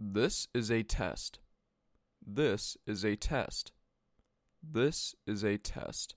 This is a test. This is a test. This is a test.